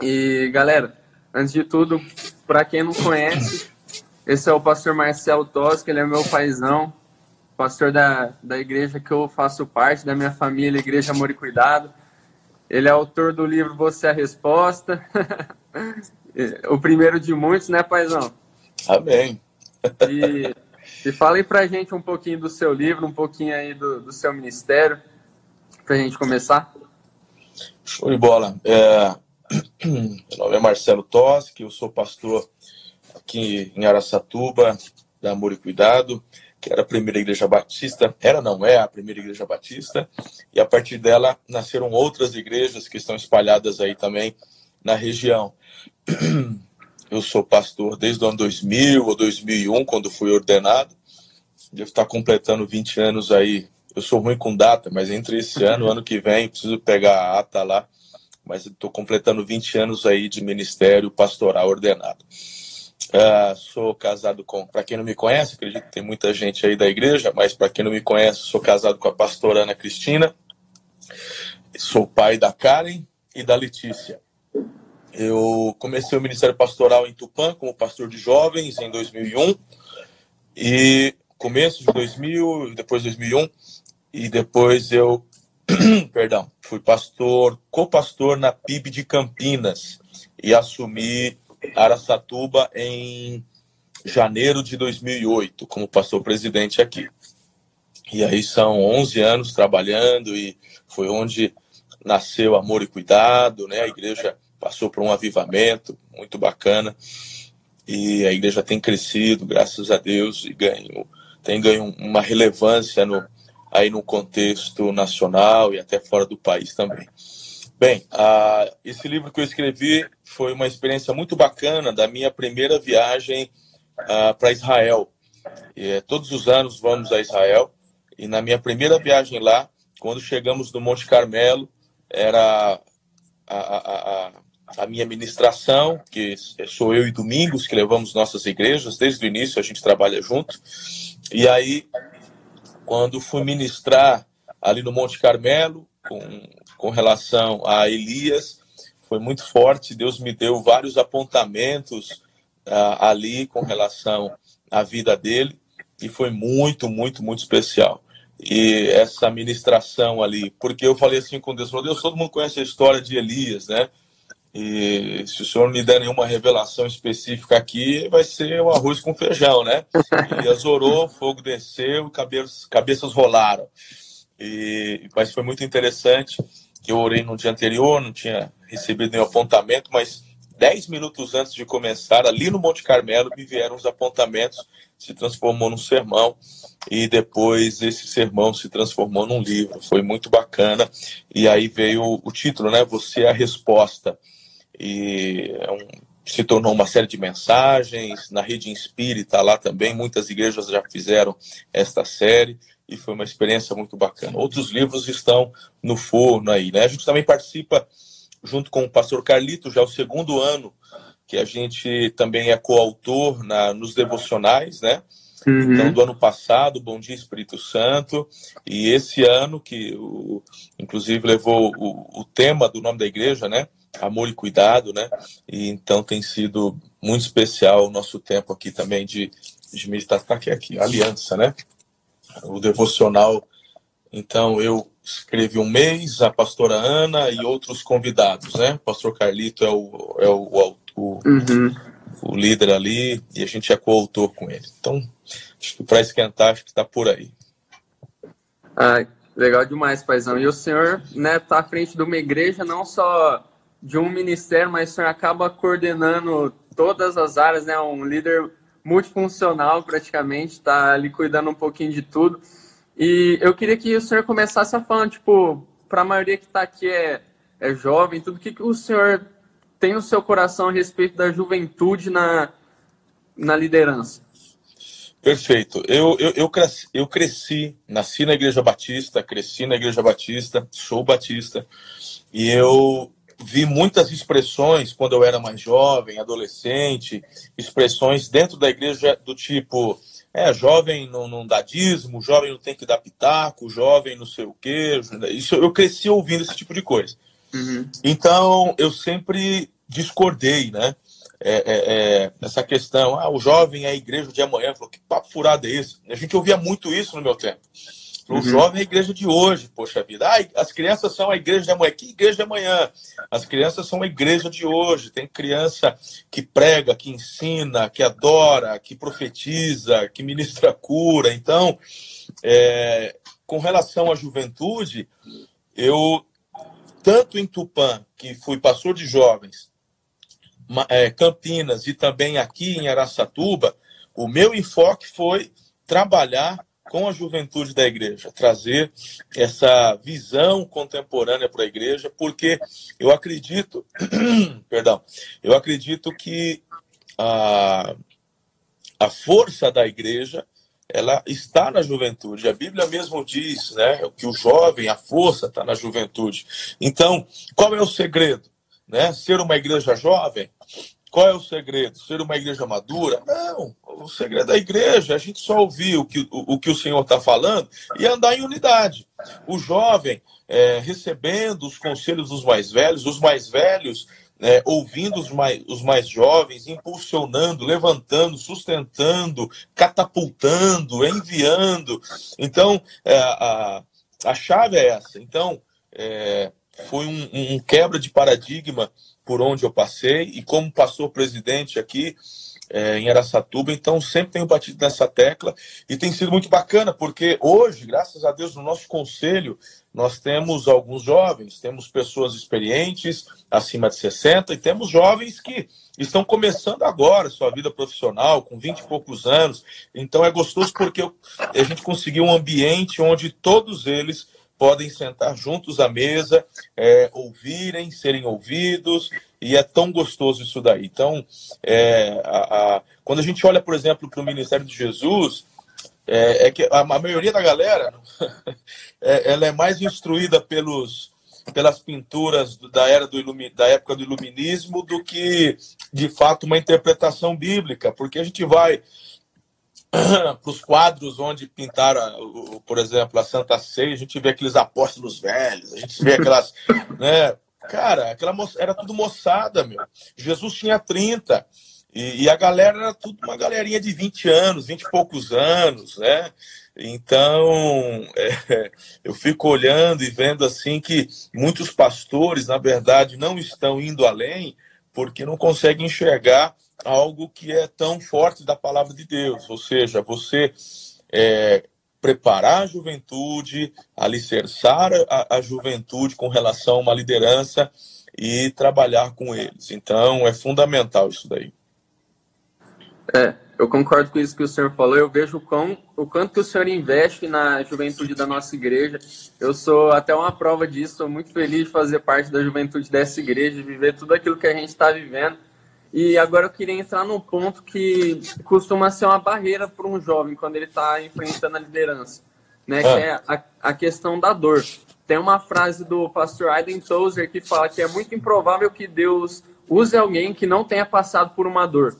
E galera, antes de tudo, para quem não conhece, esse é o pastor Marcelo Tosca, ele é meu paizão, pastor da, da igreja que eu faço parte, da minha família, Igreja Amor e Cuidado. Ele é autor do livro Você é a Resposta. o primeiro de muitos, né, paizão? Amém. E, e fala aí pra gente um pouquinho do seu livro, um pouquinho aí do, do seu ministério, pra gente começar. Show de bola. É, meu nome é Marcelo Toschi, eu sou pastor aqui em Araçatuba, da Amor e Cuidado que era a primeira igreja batista, era não é a primeira igreja batista, e a partir dela nasceram outras igrejas que estão espalhadas aí também na região. Eu sou pastor desde o ano 2000 ou 2001, quando fui ordenado. Devo estar completando 20 anos aí. Eu sou ruim com data, mas entre esse ano e ano que vem, preciso pegar a ata lá. Mas estou completando 20 anos aí de ministério pastoral ordenado. Uh, sou casado com, para quem não me conhece, acredito que tem muita gente aí da igreja, mas para quem não me conhece, sou casado com a pastora Ana Cristina. Sou pai da Karen e da Letícia. Eu comecei o ministério pastoral em Tupã como pastor de jovens em 2001 e começo de 2000, depois 2001 e depois eu, perdão, fui pastor, co-pastor na PIB de Campinas e assumi Araçatuba em janeiro de 2008, como pastor presidente aqui. E aí são 11 anos trabalhando e foi onde nasceu Amor e Cuidado, né? A igreja passou por um avivamento muito bacana e a igreja tem crescido, graças a Deus, e ganho, tem ganho uma relevância no, aí no contexto nacional e até fora do país também. Bem, uh, esse livro que eu escrevi foi uma experiência muito bacana da minha primeira viagem para Israel. E, eh, todos os anos vamos a Israel e na minha primeira viagem lá, quando chegamos no Monte Carmelo, era a, a, a, a minha ministração, que sou eu e Domingos que levamos nossas igrejas, desde o início a gente trabalha junto. E aí, quando fui ministrar ali no Monte Carmelo, com com relação a Elias foi muito forte. Deus me deu vários apontamentos uh, ali com relação à vida dele e foi muito, muito, muito especial. E essa ministração ali, porque eu falei assim com Deus, falou, Deus, todo mundo conhece a história de Elias, né? E se o senhor me der nenhuma revelação específica aqui, vai ser o arroz com feijão, né? Elias orou, fogo desceu, cabeças, cabeças rolaram. E, mas foi muito interessante que eu orei no dia anterior, não tinha recebido nenhum apontamento, mas dez minutos antes de começar, ali no Monte Carmelo, me vieram os apontamentos, se transformou num sermão, e depois esse sermão se transformou num livro. Foi muito bacana. E aí veio o título, né? Você é a resposta. E é um, se tornou uma série de mensagens. Na rede Espírita, lá também, muitas igrejas já fizeram esta série e foi uma experiência muito bacana. Outros livros estão no forno aí, né? A gente também participa junto com o pastor Carlito, já é o segundo ano que a gente também é coautor na, nos devocionais, né? Uhum. Então, do ano passado, Bom Dia Espírito Santo, e esse ano, que o, inclusive levou o, o tema do nome da igreja, né? Amor e Cuidado, né? E então tem sido muito especial o nosso tempo aqui também de, de meditação. Tá aqui, aqui, aliança, né? o devocional. Então, eu escrevi um mês, a pastora Ana e outros convidados, né? O pastor Carlito é o, é o, o, uhum. o líder ali e a gente é coautor com ele. Então, acho que para esquentar, acho que está por aí. Legal demais, paizão. E o senhor né, tá à frente de uma igreja, não só de um ministério, mas o senhor acaba coordenando todas as áreas, né? Um líder multifuncional praticamente, está ali cuidando um pouquinho de tudo. E eu queria que o senhor começasse a falar, tipo, para a maioria que está aqui é, é jovem, tudo que, que o senhor tem no seu coração a respeito da juventude na, na liderança? Perfeito. Eu, eu, eu, cresci, eu cresci, nasci na Igreja Batista, cresci na Igreja Batista, sou batista, e eu vi muitas expressões quando eu era mais jovem, adolescente, expressões dentro da igreja do tipo, é, jovem não, não dá dízimo, jovem não tem que dar pitaco, jovem não sei o quê. Isso, eu cresci ouvindo esse tipo de coisa. Uhum. Então, eu sempre discordei, né? É, é, é, essa questão, ah, o jovem é a igreja de amanhã, falou, que papo furado é esse? A gente ouvia muito isso no meu tempo. O uhum. jovem é a igreja de hoje, poxa vida. Ah, as crianças são a igreja de amanhã. Que igreja de amanhã? As crianças são a igreja de hoje. Tem criança que prega, que ensina, que adora, que profetiza, que ministra cura. Então, é, com relação à juventude, eu, tanto em Tupã, que fui pastor de jovens, é, Campinas e também aqui em Araçatuba, o meu enfoque foi trabalhar com a juventude da igreja, trazer essa visão contemporânea para a igreja, porque eu acredito, perdão, eu acredito que a, a força da igreja ela está na juventude. A Bíblia mesmo diz, né, que o jovem, a força está na juventude. Então, qual é o segredo? Né? Ser uma igreja jovem qual é o segredo? Ser uma igreja madura? Não, o segredo da igreja é a gente só ouvir o que o, o, que o Senhor está falando e andar em unidade. O jovem é, recebendo os conselhos dos mais velhos, os mais velhos é, ouvindo os mais, os mais jovens, impulsionando, levantando, sustentando, catapultando, enviando. Então, é, a, a chave é essa. Então, é, foi um, um quebra de paradigma por onde eu passei e como passou presidente aqui é, em Aracatuba, então sempre tenho batido nessa tecla. E tem sido muito bacana, porque hoje, graças a Deus, no nosso conselho, nós temos alguns jovens, temos pessoas experientes, acima de 60, e temos jovens que estão começando agora sua vida profissional, com 20 e poucos anos. Então é gostoso porque a gente conseguiu um ambiente onde todos eles podem sentar juntos à mesa, é, ouvirem, serem ouvidos, e é tão gostoso isso daí. Então, é, a, a, quando a gente olha, por exemplo, para o Ministério de Jesus, é, é que a, a, maioria da galera é, ela é mais instruída pelos pelas pinturas da era do da época do iluminismo do que de fato uma interpretação bíblica porque a gente vai para os quadros onde pintaram, por exemplo, a Santa Ceia, a gente vê aqueles apóstolos velhos, a gente vê aquelas. né, cara, aquela era tudo moçada, meu. Jesus tinha 30. E, e, a galera era tudo uma galerinha de 20 anos, 20 e poucos anos, né? Então, é, eu fico olhando e vendo assim que muitos pastores, na verdade, não estão indo além porque não conseguem enxergar algo que é tão forte da palavra de Deus, ou seja, você é, preparar a juventude, alicerçar a, a juventude com relação a uma liderança e trabalhar com eles. Então, é fundamental isso daí. É, eu concordo com isso que o senhor falou. Eu vejo o, quão, o quanto que o senhor investe na juventude da nossa igreja. Eu sou até uma prova disso. Estou muito feliz de fazer parte da juventude dessa igreja, de viver tudo aquilo que a gente está vivendo. E agora eu queria entrar num ponto que costuma ser uma barreira para um jovem quando ele está enfrentando a liderança, né? É. Que é a, a, questão da dor. Tem uma frase do pastor Aiden Tozer que fala que é muito improvável que Deus use alguém que não tenha passado por uma dor.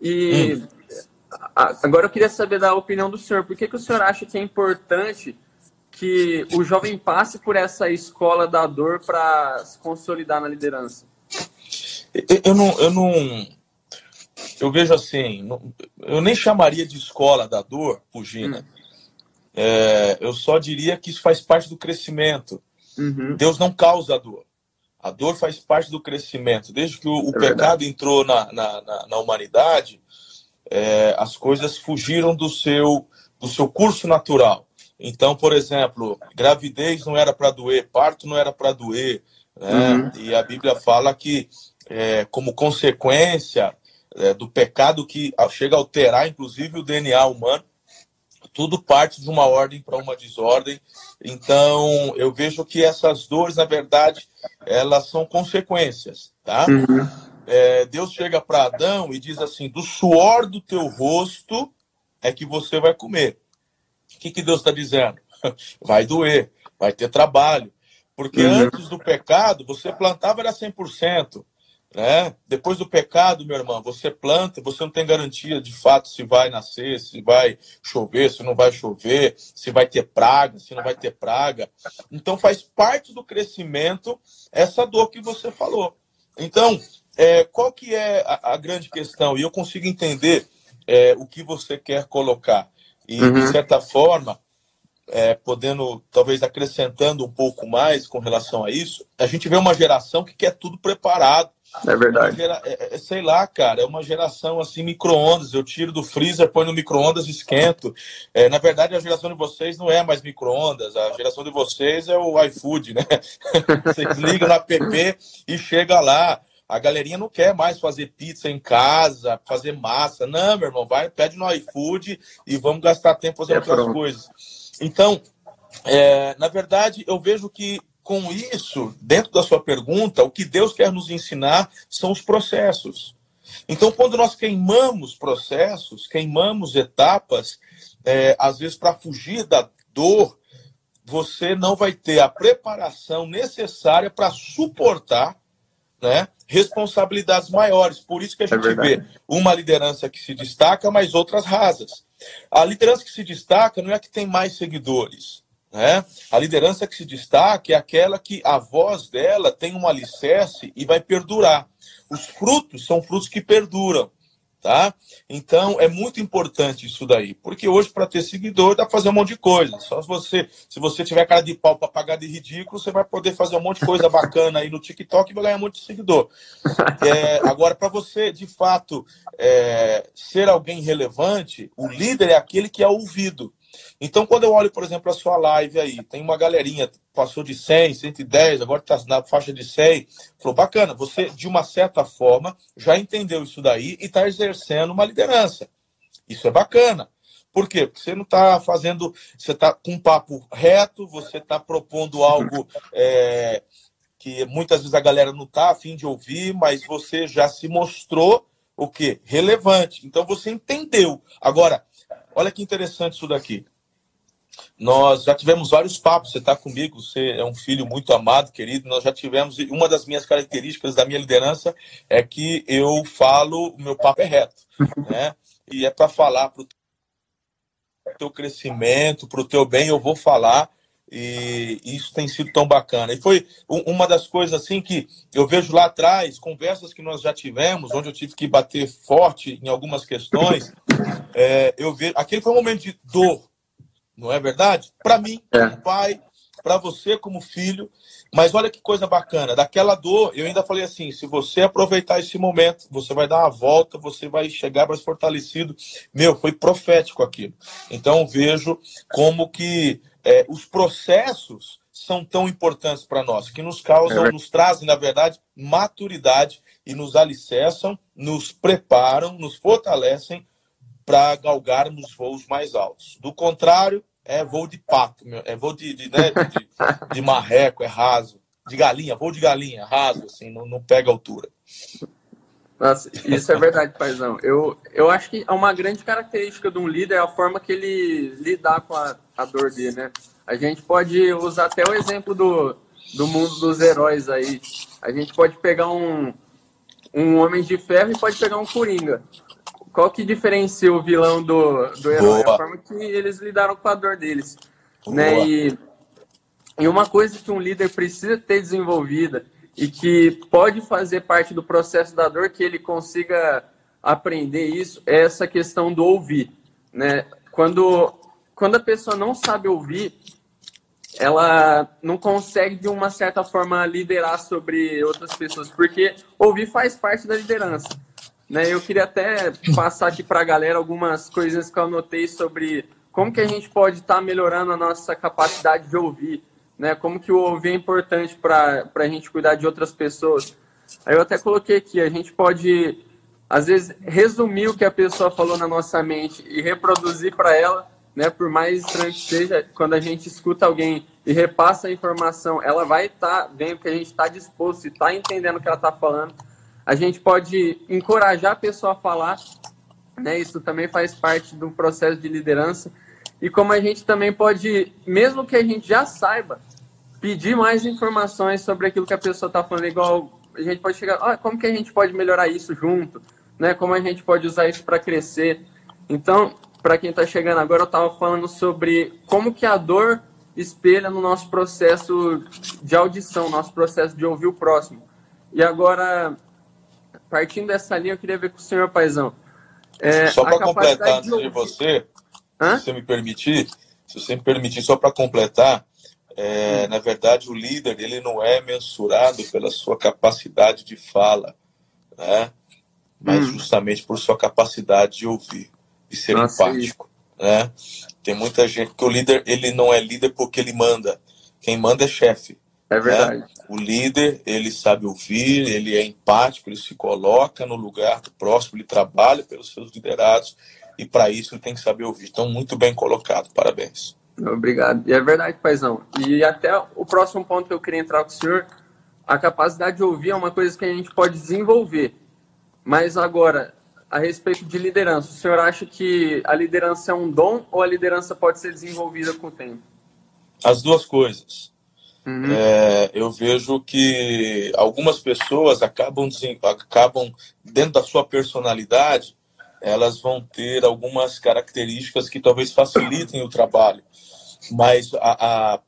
E hum. agora eu queria saber da opinião do senhor. Por que, que o senhor acha que é importante que o jovem passe por essa escola da dor para se consolidar na liderança? Eu não, eu não. Eu vejo assim, eu nem chamaria de escola da dor, Pugina. Hum. É, eu só diria que isso faz parte do crescimento. Uhum. Deus não causa dor. A dor faz parte do crescimento. Desde que o, o é pecado entrou na, na, na, na humanidade, é, as coisas fugiram do seu, do seu curso natural. Então, por exemplo, gravidez não era para doer, parto não era para doer. Né? Uhum. E a Bíblia fala que é, como consequência é, do pecado que chega a alterar, inclusive, o DNA humano. Tudo parte de uma ordem para uma desordem. Então, eu vejo que essas dores, na verdade, elas são consequências, tá? Uhum. É, Deus chega para Adão e diz assim: do suor do teu rosto é que você vai comer. O que, que Deus está dizendo? Vai doer, vai ter trabalho. Porque uhum. antes do pecado, você plantava era 100%. Né? Depois do pecado, meu irmão, você planta, você não tem garantia de fato se vai nascer, se vai chover, se não vai chover, se vai ter praga, se não vai ter praga. Então faz parte do crescimento essa dor que você falou. Então, é, qual que é a, a, grande questão? E eu consigo entender é, o que você quer colocar. E, uhum. de certa forma, é, podendo, talvez acrescentando um pouco mais com relação a isso, a gente vê uma geração que quer tudo preparado. É verdade. Gera, é, é, sei lá, cara, é uma geração assim, micro-ondas. Eu tiro do freezer, põe no micro-ondas e esquento. É, na verdade, a geração de vocês não é mais micro-ondas. A geração de vocês é o iFood, né? Vocês ligam no app e chega lá. A galerinha não quer mais fazer pizza em casa, fazer massa. Não, meu irmão, vai, pede no iFood e vamos gastar tempo fazendo é outras pronto. coisas. Então, é, na verdade, eu vejo que com isso, dentro da sua pergunta, o que Deus quer nos ensinar são os processos. Então, quando nós queimamos processos, queimamos etapas, é, às vezes para fugir da dor, você não vai ter a preparação necessária para suportar né, responsabilidades maiores. Por isso que a é gente é vê uma liderança que se destaca, mas outras rasas. A liderança que se destaca não é a que tem mais seguidores. Né? A liderança que se destaca é aquela que a voz dela tem um alicerce e vai perdurar. Os frutos são frutos que perduram. Tá? Então é muito importante isso daí, porque hoje para ter seguidor dá para fazer um monte de coisa. Só se você, se você tiver cara de pau para pagar de ridículo, você vai poder fazer um monte de coisa bacana aí no TikTok e vai ganhar um monte de seguidor. É, agora para você de fato é, ser alguém relevante, o líder é aquele que é ouvido. Então, quando eu olho, por exemplo, a sua live aí, tem uma galerinha, passou de 100, 110, agora está na faixa de 100. Falou, bacana, você, de uma certa forma, já entendeu isso daí e está exercendo uma liderança. Isso é bacana. Por quê? Porque você não está fazendo, você está com um papo reto, você está propondo algo é, que muitas vezes a galera não está afim de ouvir, mas você já se mostrou o quê? Relevante. Então você entendeu. Agora, olha que interessante isso daqui. Nós já tivemos vários papos. Você está comigo, você é um filho muito amado, querido. Nós já tivemos. Uma das minhas características da minha liderança é que eu falo, o meu papo é reto. Né? E é para falar para o teu crescimento, para o teu bem, eu vou falar. E isso tem sido tão bacana. E foi uma das coisas assim que eu vejo lá atrás, conversas que nós já tivemos, onde eu tive que bater forte em algumas questões. É, eu vejo. Aquele foi um momento de dor, não é verdade? Para mim, é. como pai, para você como filho. Mas olha que coisa bacana, daquela dor, eu ainda falei assim: se você aproveitar esse momento, você vai dar uma volta, você vai chegar mais fortalecido. Meu, foi profético aquilo. Então vejo como que é, os processos são tão importantes para nós, que nos causam, é. nos trazem, na verdade, maturidade e nos alicerçam, nos preparam, nos fortalecem para galgarmos voos mais altos. Do contrário, é voo de pato, meu, é voo de, de, né, de, de, marreco, é raso. De galinha, voo de galinha, raso, assim, não, não pega altura. Nossa, isso é verdade, paizão. Eu, eu acho que é uma grande característica de um líder a forma que ele lidar com a, a dor dele, né? A gente pode usar até o exemplo do, do mundo dos heróis aí. A gente pode pegar um, um Homem de Ferro e pode pegar um Coringa qual que diferencia o vilão do, do herói? Boa. A forma que eles lidaram com a dor deles. Né? E, e uma coisa que um líder precisa ter desenvolvida e que pode fazer parte do processo da dor, que ele consiga aprender isso, é essa questão do ouvir. Né? Quando, quando a pessoa não sabe ouvir, ela não consegue, de uma certa forma, liderar sobre outras pessoas, porque ouvir faz parte da liderança. Né? Eu queria até passar aqui para a galera algumas coisas que eu anotei sobre como que a gente pode estar tá melhorando a nossa capacidade de ouvir, né? Como que o ouvir é importante para a gente cuidar de outras pessoas. Aí eu até coloquei aqui, a gente pode, às vezes, resumir o que a pessoa falou na nossa mente e reproduzir para ela, né? Por mais estranho que seja, quando a gente escuta alguém e repassa a informação, ela vai estar tá vendo que a gente está disposto e está entendendo o que ela está falando a gente pode encorajar a pessoa a falar, né? Isso também faz parte do processo de liderança. E como a gente também pode, mesmo que a gente já saiba, pedir mais informações sobre aquilo que a pessoa está falando, igual a gente pode chegar, ah, como que a gente pode melhorar isso junto, né? Como a gente pode usar isso para crescer. Então, para quem está chegando agora, eu estava falando sobre como que a dor espelha no nosso processo de audição, nosso processo de ouvir o próximo. E agora, partindo dessa linha, eu queria ver com o senhor Paizão. É, só para completar antes de, de você, Hã? se você me permitir, se você me permitir, só para completar, é, na verdade o líder ele não é mensurado pela sua capacidade de fala, né? mas hum. justamente por sua capacidade de ouvir, de ser Nossa, empático. Né? Tem muita gente que o líder ele não é líder porque ele manda, quem manda é chefe. É né? verdade. Né? O líder, ele sabe ouvir, ele é empático, ele se coloca no lugar do próximo, ele trabalha pelos seus liderados e para isso tem que saber ouvir. Então, muito bem colocado, parabéns. Obrigado. E é verdade, paizão. E até o próximo ponto que eu queria entrar com o senhor, a capacidade de ouvir é uma coisa que a gente pode desenvolver. Mas agora, a respeito de liderança, o senhor acha que a liderança é um dom ou a liderança pode ser desenvolvida com o tempo? As duas coisas. Uhum. É, eu vejo que algumas pessoas acabam, acabam, dentro da sua personalidade, elas vão ter algumas características que talvez facilitem o trabalho. Mas a, a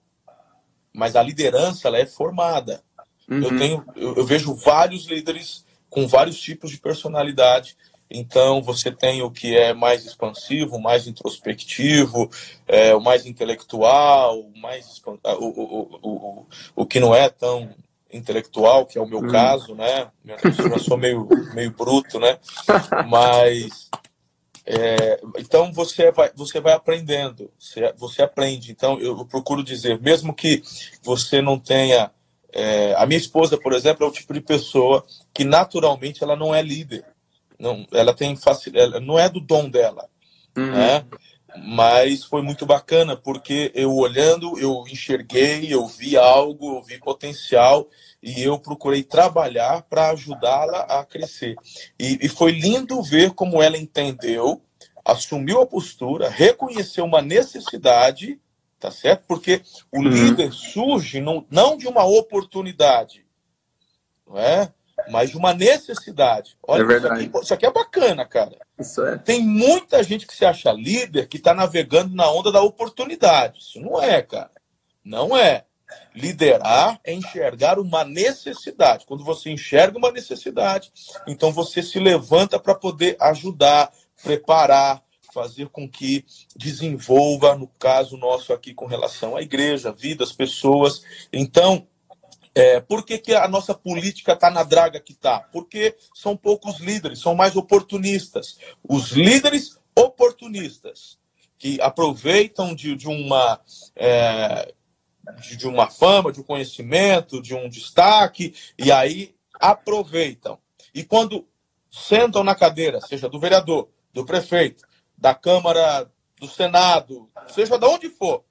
mas a liderança ela é formada. Uhum. Eu, tenho, eu, eu vejo vários líderes com vários tipos de personalidade então, você tem o que é mais expansivo, mais introspectivo, é, o mais intelectual, o, mais, o, o, o, o, que não é tão intelectual, que é o meu hum. caso, né? Eu sou meio, meio bruto, né? Mas. É, então você vai, você vai aprendendo, você, você aprende. Então eu, eu procuro dizer, mesmo que você não tenha. É, a minha esposa, por exemplo, é o tipo de pessoa que naturalmente ela não é líder não, ela tem facilidade, não é do dom dela, uhum. né? Mas foi muito bacana porque eu olhando, eu enxerguei, eu vi algo, eu vi potencial e eu procurei trabalhar para ajudá-la a crescer. E, e foi lindo ver como ela entendeu, assumiu a postura, reconheceu uma necessidade, tá certo? Porque o uhum. líder surge não, não de uma oportunidade, não é? mas de uma necessidade. Olha, é verdade. Isso aqui, isso aqui, é bacana, cara. É. Tem muita gente que se acha líder que está navegando na onda da oportunidade. Isso não é, cara. Não é. Liderar é enxergar uma necessidade. Quando você enxerga uma necessidade, então você se levanta para poder ajudar, preparar, fazer com que desenvolva, no caso nosso aqui com relação à igreja, vida, as pessoas. Então, é, por que, que a nossa política está na draga que está? Porque são poucos líderes, são mais oportunistas. Os líderes oportunistas, que aproveitam de, de uma. É, de, uma fama, de um conhecimento, de um destaque, e aí aproveitam. E quando sentam na cadeira, seja do vereador, do prefeito, da Câmara, do Senado, seja de onde for,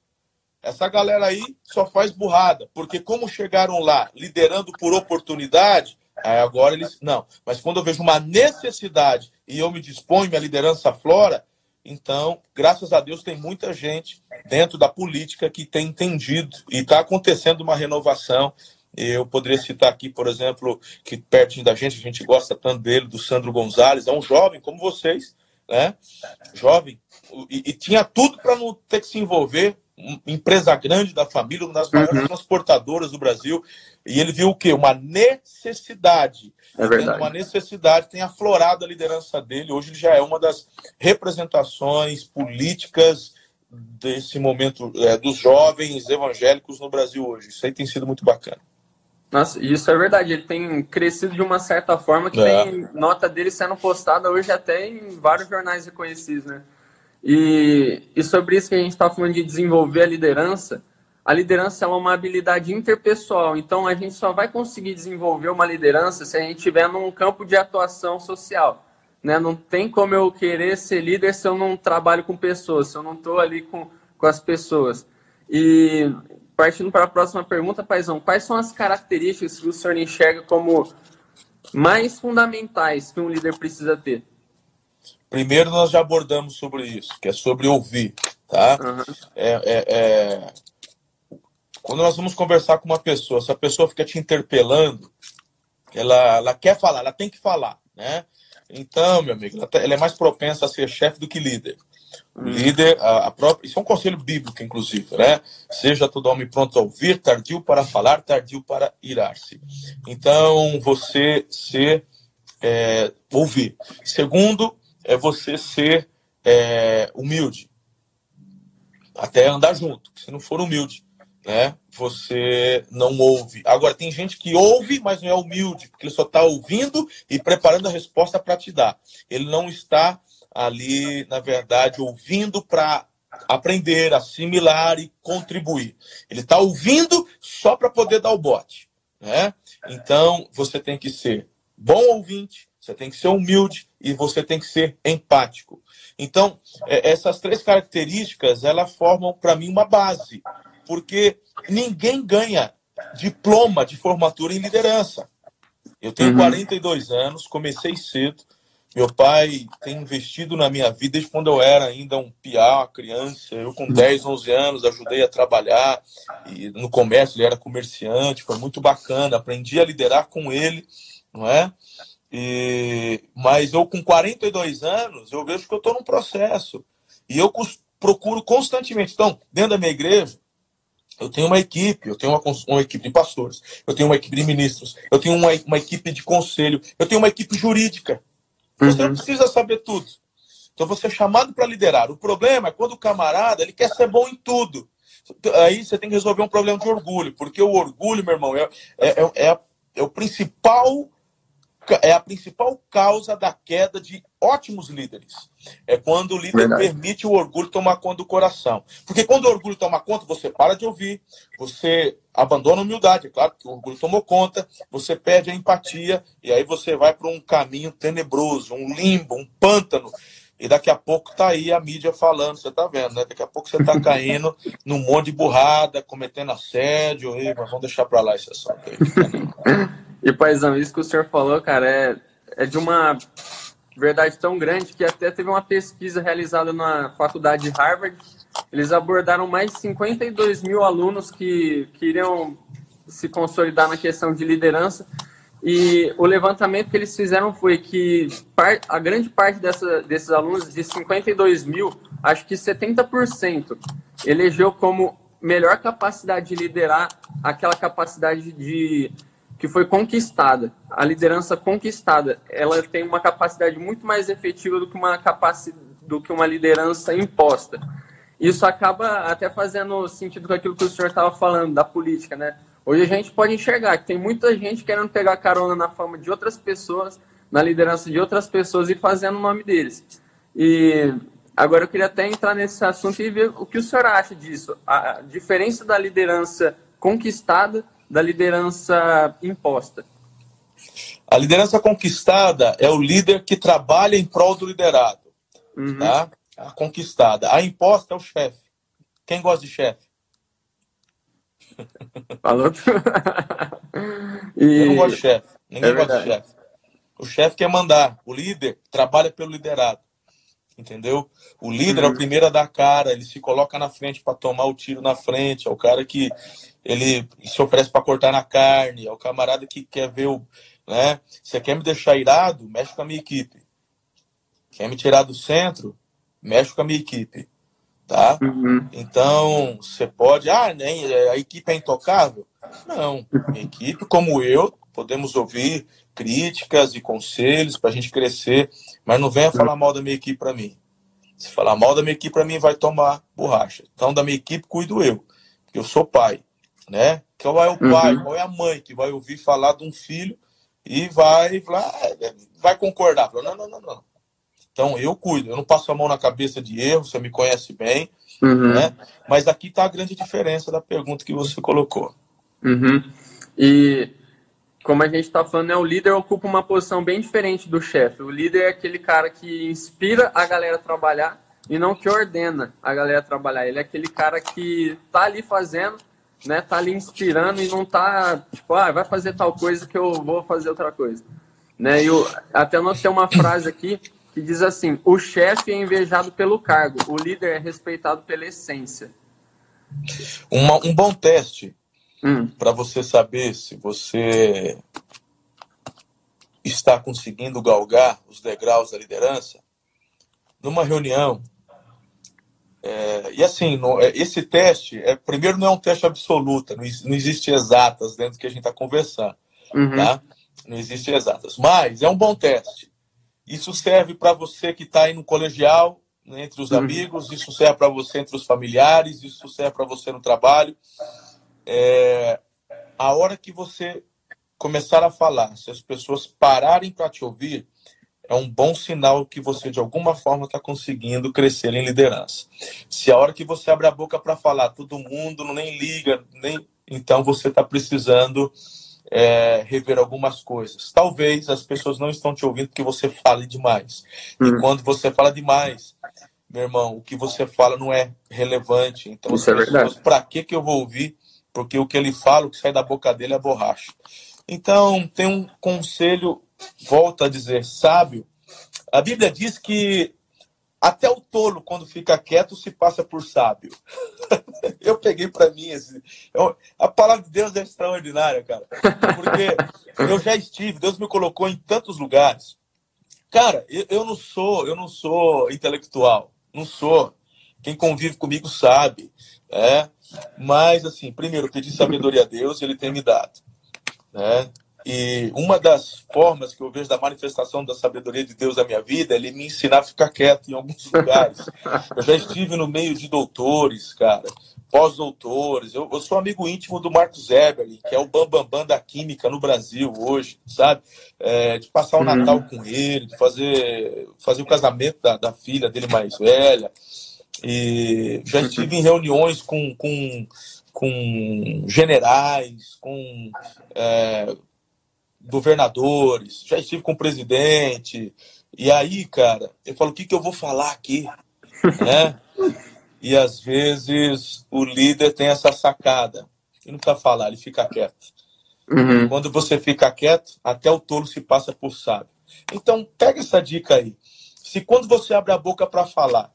essa galera aí só faz burrada, porque como chegaram lá liderando por oportunidade, agora eles. Não, mas quando eu vejo uma necessidade e eu me disponho, minha liderança flora, então, graças a Deus, tem muita gente dentro da política que tem entendido e está acontecendo uma renovação. Eu poderia citar aqui, por exemplo, que pertinho da gente, a gente gosta tanto dele, do Sandro Gonzalez, é um jovem como vocês, né? Jovem, e, e tinha tudo para não ter que se envolver empresa grande da família, uma das maiores uhum. transportadoras do Brasil, e ele viu o quê? Uma necessidade. É verdade. Uma necessidade, tem aflorado a liderança dele. Hoje ele já é uma das representações políticas desse momento é, dos jovens evangélicos no Brasil hoje. Isso aí tem sido muito bacana. Nossa, isso é verdade. Ele tem crescido de uma certa forma que é. tem nota dele sendo postada hoje até em vários jornais reconhecidos, né? E, e sobre isso que a gente está falando de desenvolver a liderança, a liderança é uma habilidade interpessoal, então a gente só vai conseguir desenvolver uma liderança se a gente estiver num campo de atuação social. Né? Não tem como eu querer ser líder se eu não trabalho com pessoas, se eu não estou ali com, com as pessoas. E partindo para a próxima pergunta, Paizão, quais são as características que o senhor enxerga como mais fundamentais que um líder precisa ter? Primeiro, nós já abordamos sobre isso, que é sobre ouvir, tá? Uhum. É, é, é... Quando nós vamos conversar com uma pessoa, se a pessoa fica te interpelando, ela, ela quer falar, ela tem que falar, né? Então, meu amigo, ela, tá, ela é mais propensa a ser chefe do que líder. O uhum. líder, a, a, própria, isso é um conselho bíblico, inclusive, né? Seja todo homem pronto a ouvir, tardio para falar, tardio para irar-se. Então, você ser é, ouvir. Segundo, é você ser é, humilde. Até andar junto. Se não for humilde, né? Você não ouve. Agora, tem gente que ouve, mas não é humilde, porque ele só está ouvindo e preparando a resposta para te dar. Ele não está ali, na verdade, ouvindo para aprender, assimilar e contribuir. Ele está ouvindo só para poder dar o bote. Né? Então, você tem que ser bom ouvinte, você tem que ser humilde e você tem que ser empático. Então, é, essas três características, elas formam para mim uma base, porque ninguém ganha diploma de formatura em liderança. Eu tenho uhum. 42 anos, comecei cedo, meu pai tem investido na minha vida desde quando eu era ainda um piá, criança. Eu, com 10, 11 anos, ajudei a trabalhar e no comércio. Ele era comerciante, foi muito bacana. Aprendi a liderar com ele, não é? E, mas eu, com 42 anos, eu vejo que eu estou num processo. E eu procuro constantemente. Então, dentro da minha igreja, eu tenho uma equipe, eu tenho uma, uma, equipe de pastores, eu tenho uma equipe de ministros, eu tenho uma, uma equipe de conselho, eu tenho uma equipe jurídica. Você uhum. não precisa saber tudo. Então você é chamado para liderar. O problema é quando o camarada ele quer ser bom em tudo. Aí você tem que resolver um problema de orgulho, porque o orgulho, meu irmão, é, é, é, é o principal é a principal causa da queda de ótimos líderes. É quando o líder Verdade. permite o orgulho tomar conta do coração. Porque quando o orgulho toma conta, você para de ouvir, você abandona a humildade, é claro que o orgulho tomou conta, você perde a empatia, e aí você vai para um caminho tenebroso, um limbo, um pântano. E daqui a pouco tá aí a mídia falando, você tá vendo, né? Daqui a pouco você tá caindo num monte de burrada, cometendo assédio, e, mas vamos deixar para lá esse assunto aí. E, paizão, isso que o senhor falou, cara, é, é de uma verdade tão grande que até teve uma pesquisa realizada na faculdade de Harvard. Eles abordaram mais de 52 mil alunos que queriam se consolidar na questão de liderança. E o levantamento que eles fizeram foi que a grande parte dessa, desses alunos, de 52 mil, acho que 70%, elegeu como melhor capacidade de liderar aquela capacidade de que foi conquistada, a liderança conquistada, ela tem uma capacidade muito mais efetiva do que uma capacidade do que uma liderança imposta. Isso acaba até fazendo sentido com aquilo que o senhor estava falando da política, né? Hoje a gente pode enxergar que tem muita gente querendo pegar carona na fama de outras pessoas, na liderança de outras pessoas e fazendo o nome deles. E agora eu queria até entrar nesse assunto e ver o que o senhor acha disso. A diferença da liderança conquistada da liderança imposta? A liderança conquistada é o líder que trabalha em prol do liderado. Uhum. Tá? A conquistada. A imposta é o chefe. Quem gosta de chefe? Falou? e... Eu não gosto de chefe. Ninguém é gosta de chefe. O chefe quer mandar. O líder trabalha pelo liderado. Entendeu? O líder é o uhum. primeiro a dar cara, ele se coloca na frente para tomar o tiro na frente, é o cara que ele se oferece para cortar na carne, é o camarada que quer ver o. Né? Você quer me deixar irado? Mexe com a minha equipe. Quer me tirar do centro? Mexe com a minha equipe. Tá? Uhum. Então, você pode. Ah, nem, a equipe é intocável? Não. A equipe, como eu, podemos ouvir críticas e conselhos para a gente crescer, mas não venha falar mal da minha equipe para mim. Se falar mal da minha equipe para mim, vai tomar borracha. Então, da minha equipe, cuido eu, porque eu sou pai né? Qual é o pai, uhum. qual é a mãe que vai ouvir falar de um filho e vai, vai, vai concordar? Não, não, não, não. Então eu cuido, eu não passo a mão na cabeça de erro, você me conhece bem, uhum. né? Mas aqui está a grande diferença da pergunta que você colocou. Uhum. E como a gente está falando, né, o líder ocupa uma posição bem diferente do chefe. O líder é aquele cara que inspira a galera a trabalhar e não que ordena a galera a trabalhar. Ele é aquele cara que está ali fazendo né, tá ali inspirando e não tá, tipo, ah, vai fazer tal coisa que eu vou fazer outra coisa. Né? E eu, até nós temos uma frase aqui que diz assim: o chefe é invejado pelo cargo, o líder é respeitado pela essência. Uma, um bom teste hum. para você saber se você está conseguindo galgar os degraus da liderança. Numa reunião, é, e assim, no, é, esse teste, é, primeiro, não é um teste absoluto, não, não existe exatas dentro do que a gente está conversando. Uhum. Tá? Não existem exatas. Mas é um bom teste. Isso serve para você que está aí no colegial, né, entre os uhum. amigos, isso serve para você entre os familiares, isso serve para você no trabalho. É, a hora que você começar a falar, se as pessoas pararem para te ouvir, é um bom sinal que você, de alguma forma, está conseguindo crescer em liderança. Se a hora que você abre a boca para falar, todo mundo nem liga, nem então você está precisando é, rever algumas coisas. Talvez as pessoas não estão te ouvindo porque você fale demais. E hum. quando você fala demais, meu irmão, o que você fala não é relevante. Então, Isso as é para que, que eu vou ouvir? Porque o que ele fala, o que sai da boca dele é borracha. Então, tem um conselho, volta a dizer, sábio. A Bíblia diz que até o tolo, quando fica quieto, se passa por sábio. eu peguei para mim esse. Eu, a palavra de Deus é extraordinária, cara. Porque eu já estive, Deus me colocou em tantos lugares. Cara, eu, eu não sou, eu não sou intelectual, não sou. Quem convive comigo sabe, é. Mas assim, primeiro, eu pedi sabedoria a Deus, Ele tem me dado, né? E uma das formas que eu vejo da manifestação da sabedoria de Deus na minha vida é ele me ensinar a ficar quieto em alguns lugares. Eu já estive no meio de doutores, cara, pós-doutores. Eu, eu, sou amigo íntimo do Marcos Eberly, que é o bambambam bam, bam da química no Brasil hoje, sabe? É, de passar o Natal uhum. com ele, de fazer, fazer o casamento da, da filha dele mais velha. E já estive em reuniões com, com, com generais, com é, governadores, já estive com o presidente. E aí, cara, eu falo, o que, que eu vou falar aqui? né? E às vezes o líder tem essa sacada. Ele não precisa falar, ele fica quieto. Uhum. Quando você fica quieto, até o tolo se passa por sábio. Então, pega essa dica aí. Se quando você abre a boca para falar,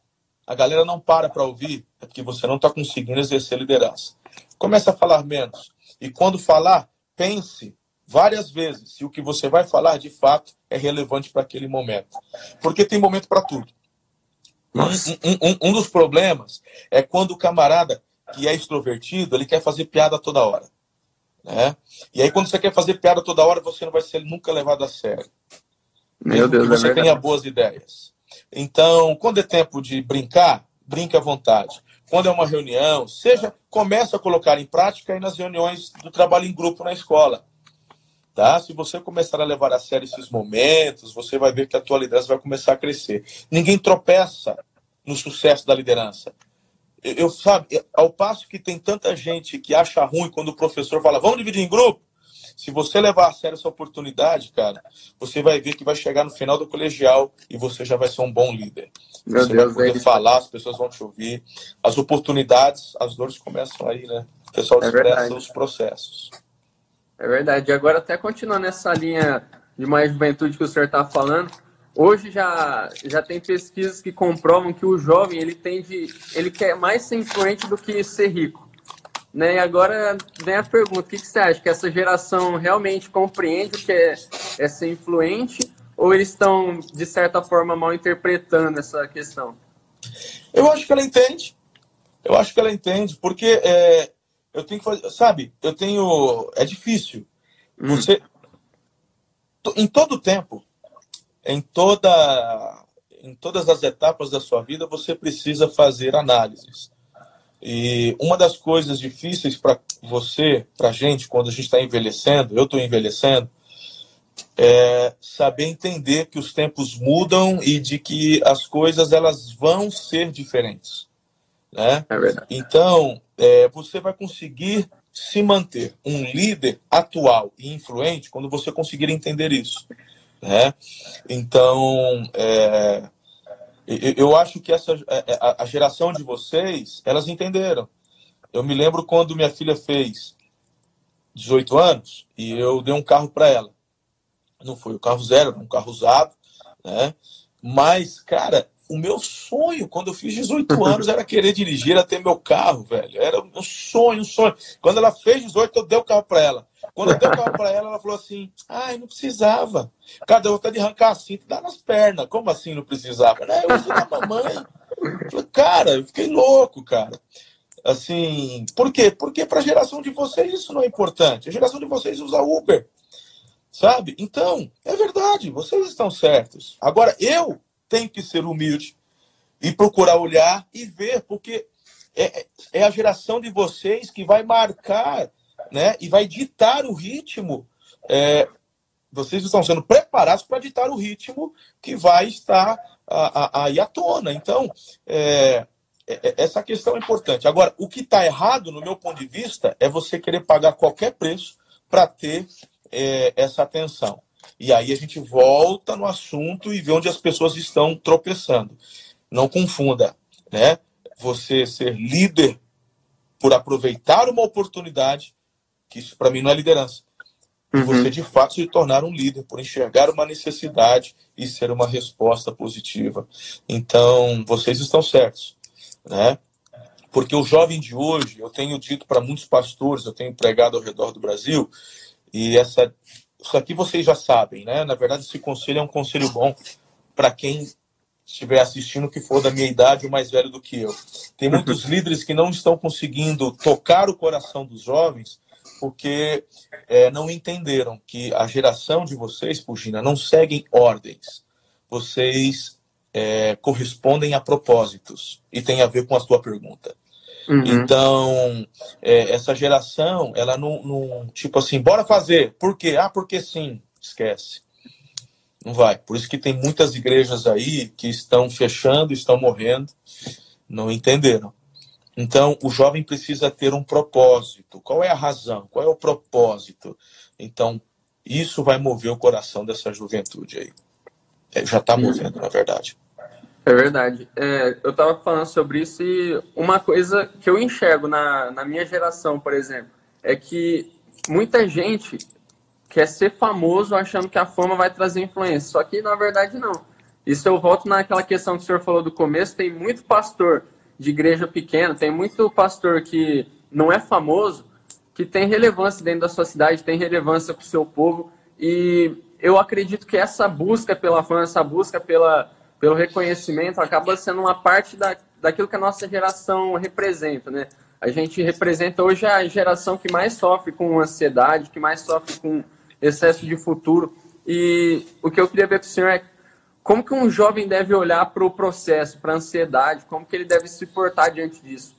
a galera não para para ouvir, é porque você não está conseguindo exercer liderança. Comece a falar menos. E quando falar, pense várias vezes se o que você vai falar de fato é relevante para aquele momento. Porque tem momento para tudo. Um, um, um, dos problemas é quando o camarada que é extrovertido, ele quer fazer piada toda hora. Né? E aí, quando você quer fazer piada toda hora, você não vai ser nunca levado a sério. Meu Deus, que é você é tenha boas ideias. Então, quando é tempo de brincar, brinque à vontade. Quando é uma reunião, seja, começa a colocar em prática aí nas reuniões do trabalho em grupo na escola. Tá? Se você começar a levar a sério esses momentos, você vai ver que a tua liderança vai começar a crescer. Ninguém tropeça no sucesso da liderança. Eu, eu sabe, ao passo que tem tanta gente que acha ruim quando o professor fala, vamos dividir em grupo. Se você levar a sério essa oportunidade, cara, você vai ver que vai chegar no final do colegial e você já vai ser um bom líder. Meu você Deus, vai poder é falar, as pessoas vão te ouvir. As oportunidades, as dores começam aí, né? O pessoal é expressa os processos. É verdade. E agora, até continuando nessa linha de mais juventude que o senhor está falando, hoje já, já tem pesquisas que comprovam que o jovem ele tende, ele quer mais ser influente do que ser rico. Né? E agora vem a pergunta: o que, que você acha? Que essa geração realmente compreende o que é, é ser influente? Ou eles estão, de certa forma, mal interpretando essa questão? Eu acho que ela entende. Eu acho que ela entende, porque é, eu tenho que fazer, sabe? Eu tenho, é difícil. Hum. Você em todo tempo, em toda em todas as etapas da sua vida, você precisa fazer análises. E uma das coisas difíceis para você, para a gente, quando a gente está envelhecendo, eu estou envelhecendo, é saber entender que os tempos mudam e de que as coisas elas vão ser diferentes. Né? É verdade. Então, é, você vai conseguir se manter um líder atual e influente quando você conseguir entender isso. Né? Então, é, eu acho que essa, é, é, a geração de vocês, elas entenderam. Eu me lembro quando minha filha fez 18 anos e eu dei um carro para ela. Não foi o carro zero, um carro usado, né? Mas, cara, o meu sonho, quando eu fiz 18 anos, era querer dirigir, era ter meu carro, velho. Era um sonho, um sonho. Quando ela fez 18, eu dei o carro para ela. Quando eu dei o carro para ela, ela falou assim: ai, não precisava. Eu vou de arrancar a cinta e dar nas pernas. Como assim não precisava? Né? Eu uso da mamãe. Eu falei, cara, eu fiquei louco, cara. Assim, por quê? Porque para a geração de vocês isso não é importante. A geração de vocês usa Uber. Sabe? Então, é verdade, vocês estão certos. Agora, eu tenho que ser humilde e procurar olhar e ver, porque é, é a geração de vocês que vai marcar né, e vai ditar o ritmo. É, vocês estão sendo preparados para ditar o ritmo que vai estar aí à tona. Então, é, é, essa questão é importante. Agora, o que está errado, no meu ponto de vista, é você querer pagar qualquer preço para ter é, essa atenção. E aí a gente volta no assunto e vê onde as pessoas estão tropeçando. Não confunda, né? Você ser líder por aproveitar uma oportunidade, que isso para mim não é liderança. Uhum. você de fato se tornar um líder por enxergar uma necessidade e ser uma resposta positiva. Então, vocês estão certos, né? Porque o jovem de hoje, eu tenho dito para muitos pastores, eu tenho pregado ao redor do Brasil, e essa, isso aqui vocês já sabem, né? Na verdade, esse conselho é um conselho bom para quem estiver assistindo que for da minha idade ou mais velho do que eu. Tem muitos líderes que não estão conseguindo tocar o coração dos jovens porque é, não entenderam que a geração de vocês, Pugina, não seguem ordens. Vocês é, correspondem a propósitos. E tem a ver com a sua pergunta. Uhum. Então, é, essa geração, ela não, não, tipo assim, bora fazer. Por quê? Ah, porque sim. Esquece. Não vai. Por isso que tem muitas igrejas aí que estão fechando, estão morrendo, não entenderam. Então, o jovem precisa ter um propósito. Qual é a razão? Qual é o propósito? Então, isso vai mover o coração dessa juventude aí. É, já está movendo, na verdade. É verdade. É, eu estava falando sobre isso e uma coisa que eu enxergo na, na minha geração, por exemplo, é que muita gente quer ser famoso achando que a fama vai trazer influência. Só que, na verdade, não. Isso eu volto naquela questão que o senhor falou do começo. Tem muito pastor de igreja pequena, tem muito pastor que não é famoso, que tem relevância dentro da sua cidade, tem relevância para o seu povo. E eu acredito que essa busca pela fama, essa busca pela pelo reconhecimento, acaba sendo uma parte da, daquilo que a nossa geração representa, né? A gente representa hoje a geração que mais sofre com ansiedade, que mais sofre com excesso de futuro. E o que eu queria ver com o senhor é como que um jovem deve olhar para o processo, para a ansiedade, como que ele deve se portar diante disso?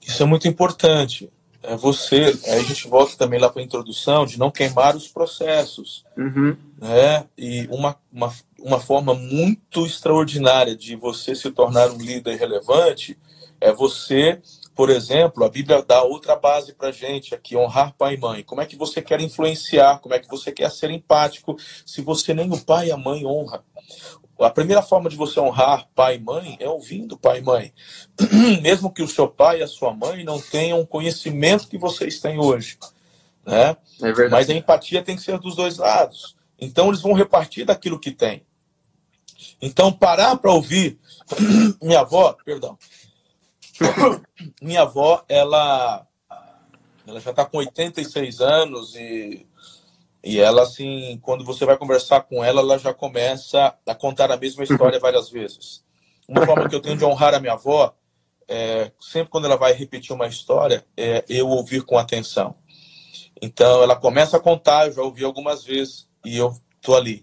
Isso é muito importante é você, aí a gente volta também lá para a introdução, de não queimar os processos. Uhum. Né? E uma, uma, uma forma muito extraordinária de você se tornar um líder relevante é você, por exemplo, a Bíblia dá outra base para gente aqui, honrar pai e mãe. Como é que você quer influenciar? Como é que você quer ser empático se você nem o pai e a mãe honra? A primeira forma de você honrar pai e mãe é ouvindo pai e mãe. Mesmo que o seu pai e a sua mãe não tenham o conhecimento que vocês têm hoje. Né? É Mas a empatia tem que ser dos dois lados. Então eles vão repartir daquilo que tem. Então parar para ouvir minha avó, perdão. minha avó, ela ela já está com 86 anos e e ela, assim, quando você vai conversar com ela, ela já começa a contar a mesma história várias vezes. Uma forma que eu tenho de honrar a minha avó, é, sempre quando ela vai repetir uma história, é eu ouvir com atenção. Então, ela começa a contar, eu já ouvi algumas vezes, e eu tô ali,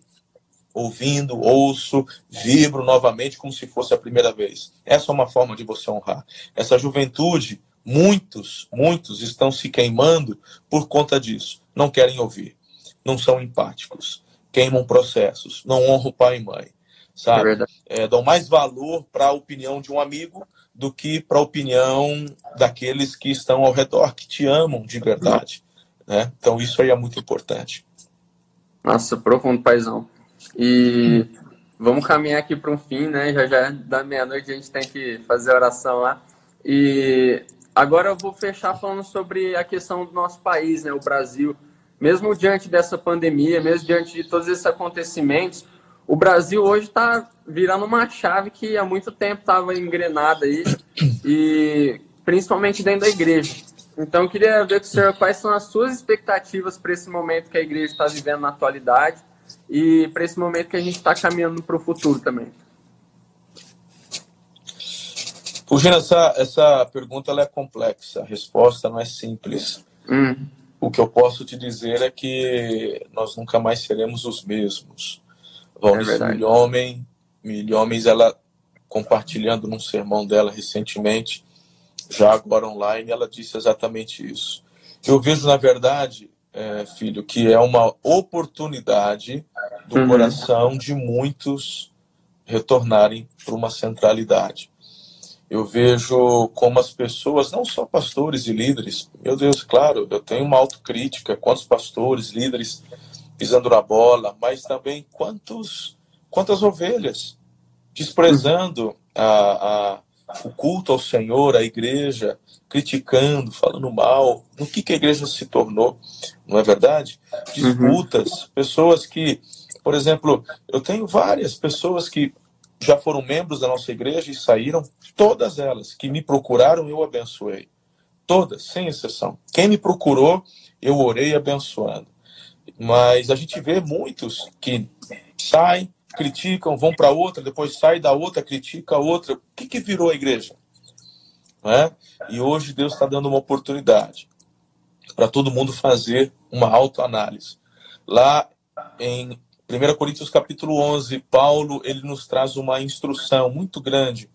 ouvindo, ouço, vibro novamente como se fosse a primeira vez. Essa é uma forma de você honrar. Essa juventude, muitos, muitos estão se queimando por conta disso. Não querem ouvir não são empáticos, queimam processos, não honram pai e mãe, sabe? É é, dão mais valor para a opinião de um amigo do que para a opinião daqueles que estão ao redor, que te amam de verdade. Né? Então isso aí é muito importante. Nossa, profundo, paizão. E vamos caminhar aqui para um fim, né? Já já da meia-noite a gente tem que fazer a oração lá. E agora eu vou fechar falando sobre a questão do nosso país, né? O Brasil mesmo diante dessa pandemia, mesmo diante de todos esses acontecimentos, o Brasil hoje está virando uma chave que há muito tempo estava engrenada aí, e principalmente dentro da igreja. Então, eu queria ver com o senhor quais são as suas expectativas para esse momento que a igreja está vivendo na atualidade e para esse momento que a gente está caminhando para o futuro também. Fugina, essa, essa pergunta é complexa, a resposta não é simples. Hum. o que eu posso te dizer é que nós nunca mais seremos os mesmos. Valnice é Milhomem, Milhomens, ela compartilhando num sermão dela recentemente, já agora online, ela disse exatamente isso. Eu vejo, na verdade, é, filho, que é uma oportunidade do uhum. coração de muitos retornarem para uma centralidade. Eu vejo como as pessoas, não só pastores e líderes, meu Deus, claro, eu tenho uma autocrítica, quantos pastores, líderes pisando na bola, mas também quantos, quantas ovelhas desprezando a, a o culto ao Senhor, a igreja, criticando, falando mal. No que, que a igreja se tornou, não é verdade? Disputas, uhum. pessoas que, por exemplo, eu tenho várias pessoas que já foram membros da nossa igreja e saíram, todas elas que me procuraram, eu abençoei. Todas, sem exceção. Quem me procurou, eu orei abençoando. Mas a gente vê muitos que saem, criticam, vão para outra, depois sai da outra, critica a outra. O que, que virou a igreja? É? E hoje Deus está dando uma oportunidade para todo mundo fazer uma autoanálise. Lá em 1 Coríntios capítulo 11, Paulo ele nos traz uma instrução muito grande,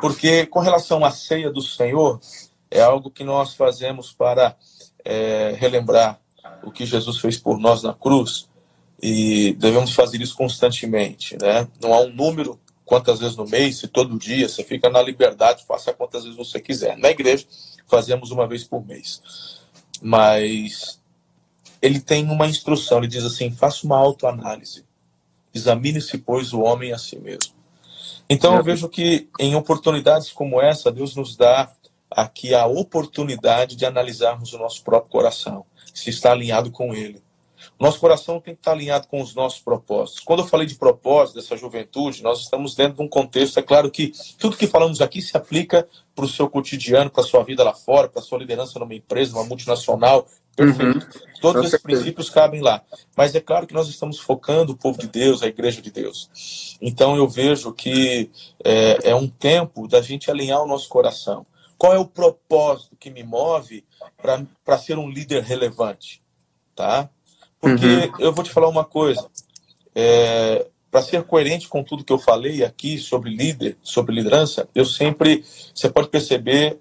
porque com relação à ceia do Senhor, é algo que nós fazemos para é, relembrar o que Jesus fez por nós na cruz e devemos fazer isso constantemente, né? Não há um número quantas vezes no mês, se todo dia, você fica na liberdade, faça quantas vezes você quiser. Na igreja, fazemos uma vez por mês. Mas ele tem uma instrução, ele diz assim: faça uma autoanálise. Examine-se, pois, o homem a si mesmo. Então, eu vejo que em oportunidades como essa, Deus nos dá aqui a oportunidade de analisarmos o nosso próprio coração, se está alinhado com ele. Nosso coração tem que estar alinhado com os nossos propósitos. Quando eu falei de propósito dessa juventude, nós estamos dentro de um contexto. É claro que tudo que falamos aqui se aplica para o seu cotidiano, para a sua vida lá fora, para a sua liderança numa empresa, numa multinacional. Perfeito. Uhum. Todos esses princípios cabem lá. Mas é claro que nós estamos focando o povo de Deus, a igreja de Deus. Então eu vejo que é, é um tempo da gente alinhar o nosso coração. Qual é o propósito que me move para ser um líder relevante? Tá? Porque uhum. eu vou te falar uma coisa. É, para ser coerente com tudo que eu falei aqui sobre líder, sobre liderança, eu sempre. Você pode perceber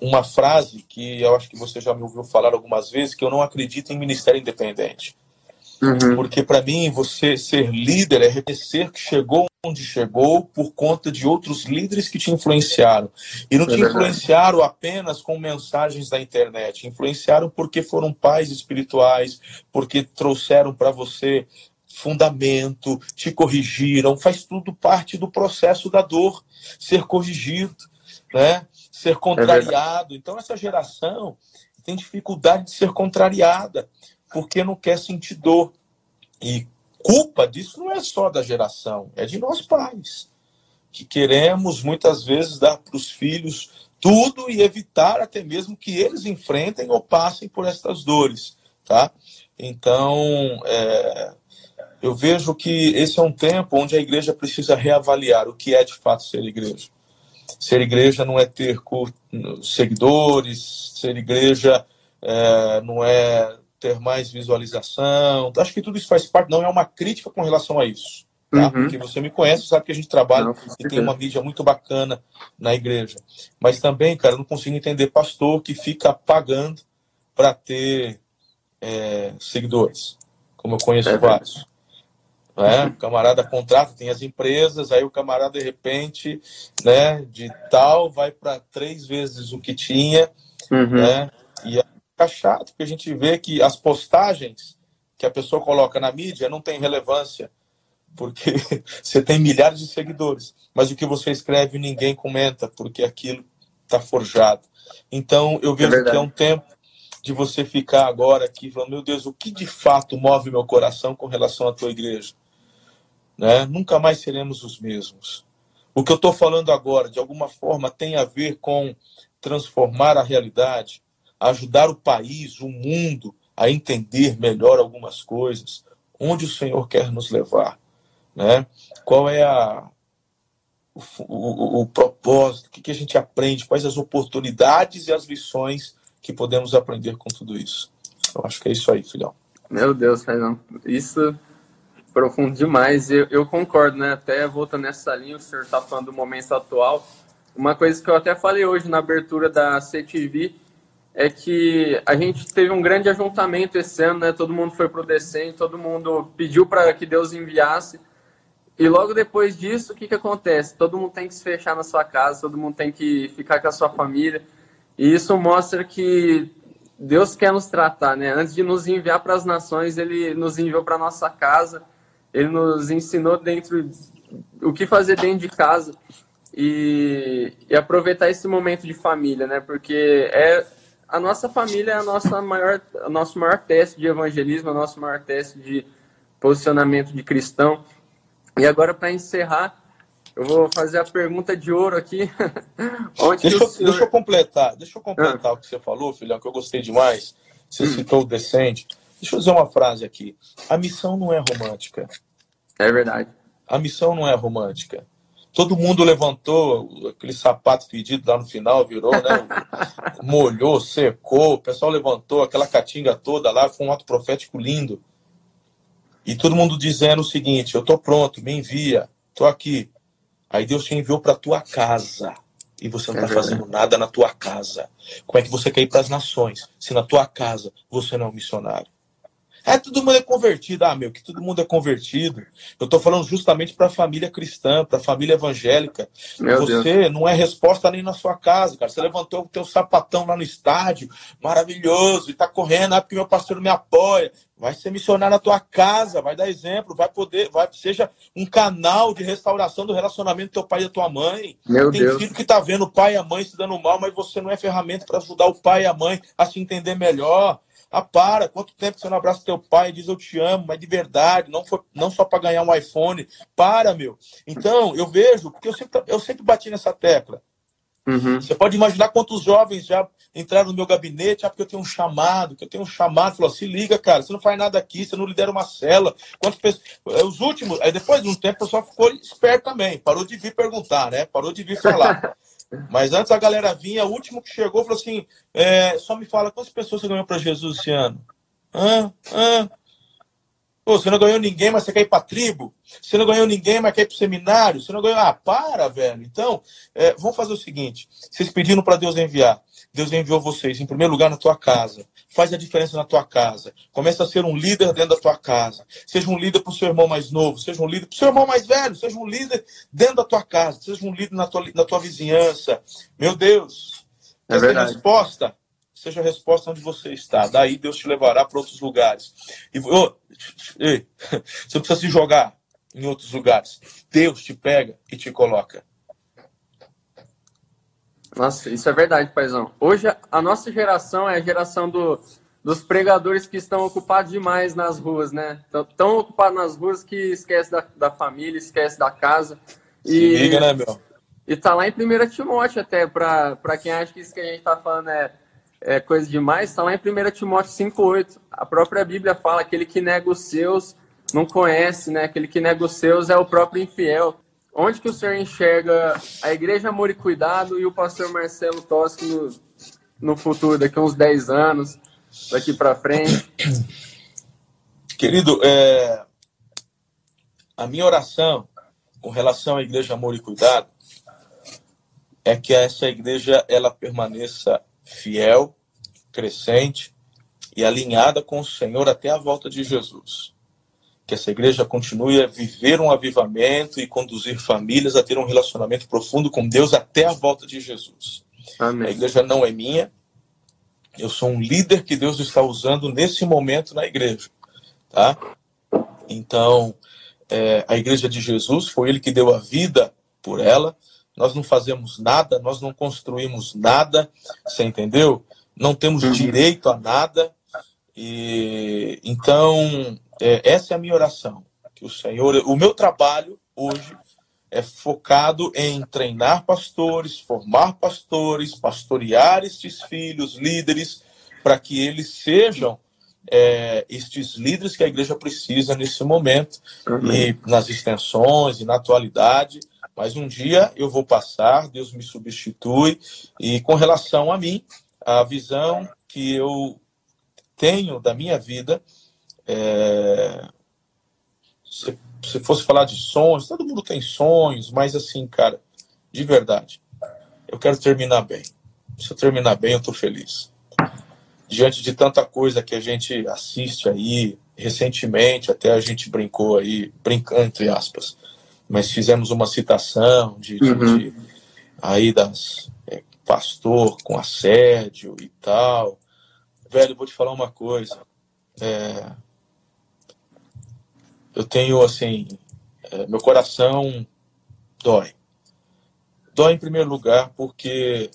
uma frase que eu acho que você já me ouviu falar algumas vezes, que eu não acredito em ministério independente. Uhum. Porque para mim, você ser líder é reconhecer que chegou onde chegou por conta de outros líderes que te influenciaram. E não é te verdade. influenciaram apenas com mensagens da internet, influenciaram porque foram pais espirituais, porque trouxeram para você fundamento, te corrigiram, faz tudo parte do processo da dor, ser corrigido, né? ser é contrariado. É então essa geração tem dificuldade de ser contrariada, porque não quer sentir dor. E culpa disso não é só da geração, é de nós pais, que queremos muitas vezes dar para os filhos tudo e evitar até mesmo que eles enfrentem ou passem por estas dores, tá? Então, é, eu vejo que esse é um tempo onde a igreja precisa reavaliar o que é de fato ser igreja. Ser igreja não é ter seguidores, ser igreja é, não é ter mais visualização. Acho que tudo isso faz parte, não é uma crítica com relação a isso. Tá? Uhum. Porque você me conhece, sabe que a gente trabalha não, e tem uma mídia muito bacana na igreja. Mas também, cara, eu não consigo entender pastor que fica pagando para ter é, seguidores, como eu conheço é vários. Né? O camarada contrata, tem as empresas, aí o camarada, de repente, né, de tal, vai para três vezes o que tinha, uhum. né? E fica chato, porque a gente vê que as postagens que a pessoa coloca na mídia não tem relevância, porque você tem milhares de seguidores, mas o que você escreve ninguém comenta, porque aquilo está forjado. Então, eu vejo é que é um tempo de você ficar agora aqui falando, meu Deus, o que de fato move meu coração com relação à tua igreja? Né? Nunca mais seremos os mesmos. O que eu estou falando agora, de alguma forma, tem a ver com transformar a realidade, ajudar o país, o mundo a entender melhor algumas coisas, onde o Senhor quer nos levar, né? Qual é a o, o, o propósito, o que, que a gente aprende, quais as oportunidades e as lições que podemos aprender com tudo isso. Eu acho que é isso aí, filhão. Meu Deus, Fernando. Isso profundo demais. Eu, eu concordo, né? Até voltando nessa linha, o senhor está falando do momento atual. Uma coisa que eu até falei hoje na abertura da CTV é que a gente teve um grande ajuntamento esse ano, né? Todo mundo foi pro DCEM, todo mundo pediu para que Deus enviasse. E logo depois disso, o que, que acontece? Todo mundo tem que se fechar na sua casa, todo mundo tem que ficar com a sua família. E isso mostra que Deus quer nos tratar, né? Antes de nos enviar para as nações, Ele nos enviou para nossa casa. Ele nos ensinou dentro o que fazer dentro de casa e, e aproveitar esse momento de família, né? Porque é a nossa família é a nossa maior, o nosso maior teste de evangelismo, o nosso maior teste de posicionamento de cristão. E agora, para encerrar, eu vou fazer a pergunta de ouro aqui. Onde deixa, senhor... deixa, eu completar, deixa eu completar ah. o que você falou, filhão, que eu gostei demais. Você hum. citou o decente. Deixa eu dizer uma frase aqui. A missão não é romântica. É verdade. A missão não é romântica. Todo mundo levantou aquele sapato fedido lá no final, virou, né? Molhou, secou, o pessoal levantou aquela catinga toda lá, foi um ato profético lindo. E todo mundo dizendo o seguinte: eu tô pronto, me envia, tô aqui. Aí Deus te enviou para tua casa e você não está é fazendo nada na tua casa. Como é que você quer ir para as nações se na tua casa você não é um missionário? É, todo mundo é convertido. Ah, meu, que todo mundo é convertido. Eu estou falando justamente para a família cristã, para a família evangélica. Meu Você Deus. não é resposta nem na sua casa, cara. Você levantou o teu sapatão lá no estádio, maravilhoso, e está correndo, ah, porque meu pastor me apoia. Vai ser missionário na tua casa, vai dar exemplo, vai poder, vai seja um canal de restauração do relacionamento do teu pai e da tua mãe. Meu Tem Deus. filho que tá vendo o pai e a mãe se dando mal, mas você não é ferramenta para ajudar o pai e a mãe a se entender melhor. Ah, para, quanto tempo você não abraça teu pai e diz eu te amo, mas de verdade, não, foi, não só para ganhar um iPhone. Para, meu. Então, eu vejo, porque eu sempre, eu sempre bati nessa tecla. Uhum. Você pode imaginar quantos jovens já entraram no meu gabinete, ah, porque eu tenho um chamado, que eu tenho um chamado, falou, se liga, cara, você não faz nada aqui, você não lidera uma cela. Quantas pessoas. Eh, os últimos, aí depois de um tempo o pessoal ficou esperto também, parou de vir perguntar, né? Parou de vir falar. Mas antes a galera vinha, o último que chegou falou assim: é, só me fala quantas pessoas você ganhou para Jesus esse ano? Hã? Hã? Pô, você não ganhou ninguém, mas você quer ir para tribo? Você não ganhou ninguém, mas quer ir para seminário? Você não ganhou. Ah, para, velho. Então, é, vamos fazer o seguinte: vocês pediram para Deus enviar. Deus enviou vocês, em primeiro lugar, na tua casa. Faz a diferença na tua casa. Começa a ser um líder dentro da tua casa. Seja um líder para o seu irmão mais novo, seja um líder para o seu irmão mais velho, seja um líder dentro da tua casa, seja um líder na tua, na tua vizinhança. Meu Deus, é essa verdade. resposta seja a resposta onde você está. Daí Deus te levará para outros lugares. E oh, ei, você precisa se jogar em outros lugares. Deus te pega e te coloca. Nossa, isso é verdade, paizão. Hoje a nossa geração é a geração do, dos pregadores que estão ocupados demais nas ruas, né? Tão ocupados nas ruas que esquece da, da família, esquece da casa. E, Se liga, né, meu? E tá lá em 1 Timóteo até, para quem acha que isso que a gente tá falando é, é coisa demais, tá lá em 1 Timóteo 5,8. A própria Bíblia fala, aquele que nega os seus não conhece, né? Aquele que nega os seus é o próprio infiel. Onde que o senhor enxerga a Igreja Amor e Cuidado e o pastor Marcelo Toschi no, no futuro, daqui a uns 10 anos, daqui para frente? Querido, é... a minha oração com relação à Igreja Amor e Cuidado é que essa igreja ela permaneça fiel, crescente e alinhada com o Senhor até a volta de Jesus que essa igreja continue a viver um avivamento e conduzir famílias a ter um relacionamento profundo com Deus até a volta de Jesus. Amém. A igreja não é minha, eu sou um líder que Deus está usando nesse momento na igreja, tá? Então, é, a igreja de Jesus foi ele que deu a vida por ela. Nós não fazemos nada, nós não construímos nada, você entendeu? Não temos uhum. direito a nada. E então é, essa é a minha oração. Que o Senhor, o meu trabalho hoje é focado em treinar pastores, formar pastores, pastorear estes filhos, líderes, para que eles sejam é, estes líderes que a igreja precisa nesse momento, e nas extensões e na atualidade. Mas um dia eu vou passar, Deus me substitui, e com relação a mim, a visão que eu tenho da minha vida, é... se, se fosse falar de sonhos, todo mundo tem sonhos, mas assim, cara, de verdade, eu quero terminar bem. Se eu terminar bem, eu tô feliz. Diante de tanta coisa que a gente assiste aí, recentemente, até a gente brincou aí, brincando entre aspas, mas fizemos uma citação de, uhum. de, aí das é, pastor com assédio e tal. Velho, vou te falar uma coisa. É, eu tenho assim, é, meu coração dói. Dói em primeiro lugar porque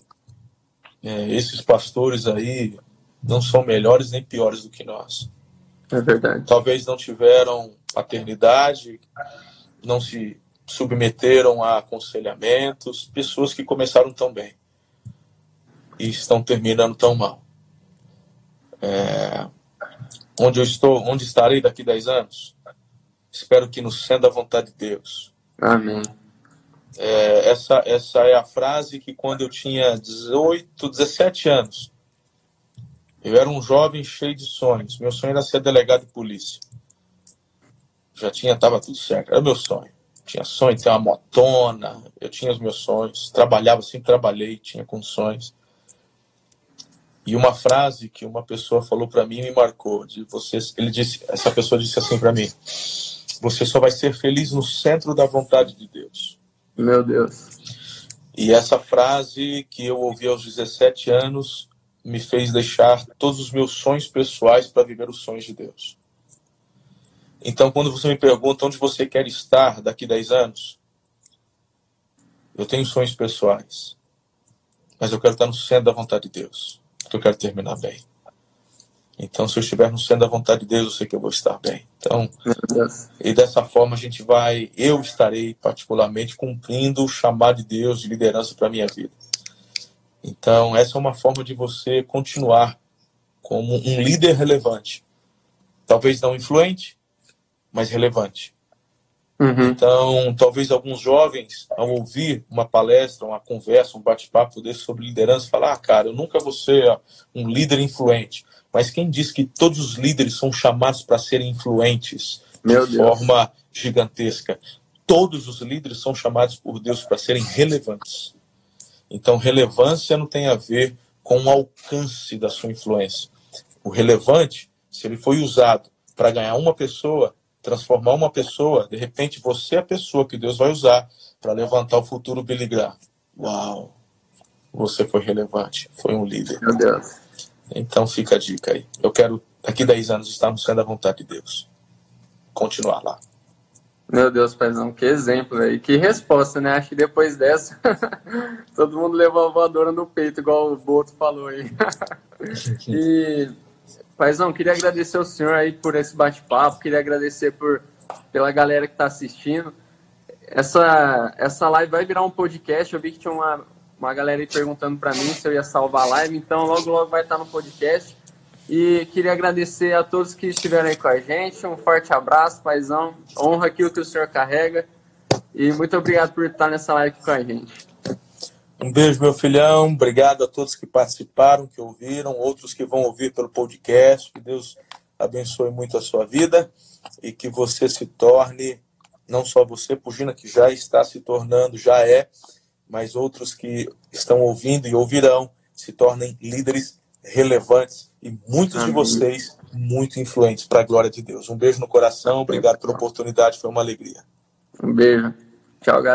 é, esses pastores aí não são melhores nem piores do que nós. É verdade. Talvez não tiveram paternidade, não se submeteram a aconselhamentos, pessoas que começaram tão bem e estão terminando tão mal. É, onde eu estou, onde estarei daqui a 10 anos? Espero que no centro da vontade de Deus. Amém. É, essa, essa é a frase que quando eu tinha 18, 17 anos, eu era um jovem cheio de sonhos. Meu sonho era ser delegado de polícia. Já tinha, tava tudo certo. Era meu sonho tinha sonho de ter uma motona, eu tinha os meus sonhos, trabalhava, sempre trabalhei, tinha condições. E uma frase que uma pessoa falou para mim me marcou, de você, ele disse, essa pessoa disse assim para mim: você só vai ser feliz no centro da vontade de Deus. Meu Deus. E essa frase que eu ouvi aos 17 anos me fez deixar todos os meus sonhos pessoais para viver os sonhos de Deus. Então, quando você me pergunta onde você quer estar daqui a 10 anos, eu tenho sonhos pessoais, mas eu quero estar no centro da vontade de Deus, porque eu quero terminar bem. Então, se eu estiver no centro da vontade de Deus, eu sei que eu vou estar bem. Então, e dessa forma a gente vai, eu estarei particularmente cumprindo o chamado de Deus de liderança para a minha vida. Então, essa é uma forma de você continuar como um líder relevante. Talvez não influente, mais relevante. Uhum. Então, talvez alguns jovens, ao ouvir uma palestra, uma conversa, um bate-papo desse sobre liderança, falar: ah, cara, eu nunca vou ser um líder influente. Mas quem diz que todos os líderes são chamados para serem influentes Meu de Deus. forma gigantesca? Todos os líderes são chamados por Deus para serem relevantes. Então, relevância não tem a ver com o alcance da sua influência. O relevante, se ele foi usado para ganhar uma pessoa, transformar uma pessoa, de repente você é a pessoa que Deus vai usar para levantar o futuro Billy Graham. Uau! Você foi relevante, foi um líder. Meu Deus. Então fica a dica aí. Eu quero, daqui a 10 anos, estar no centro da vontade de Deus. Continuar lá. Meu Deus, paizão, que exemplo, velho. Que resposta, né? Acho que depois dessa, todo mundo levou a voadora no peito, igual o Boto falou aí. e Paizão, queria agradecer ao senhor aí por esse bate-papo, queria agradecer por, pela galera que está assistindo. Essa, essa live vai virar um podcast, eu vi que tinha uma, uma galera aí perguntando para mim se eu ia salvar a live, então logo logo vai estar no podcast. E queria agradecer a todos que estiveram aí com a gente. Um forte abraço, paizão. Honra aqui o que o senhor carrega. E muito obrigado por estar nessa live com a gente. Um beijo, meu filhão. Obrigado a todos que participaram, que ouviram, outros que vão ouvir pelo podcast. Que Deus abençoe muito a sua vida e que você se torne, não só você, Pugina, que já está se tornando, já é, mas outros que estão ouvindo e ouvirão, se tornem líderes relevantes e muitos Amém. de vocês muito influentes para a glória de Deus. Um beijo no coração, obrigado pela oportunidade, foi uma alegria. Um beijo. Tchau, galera.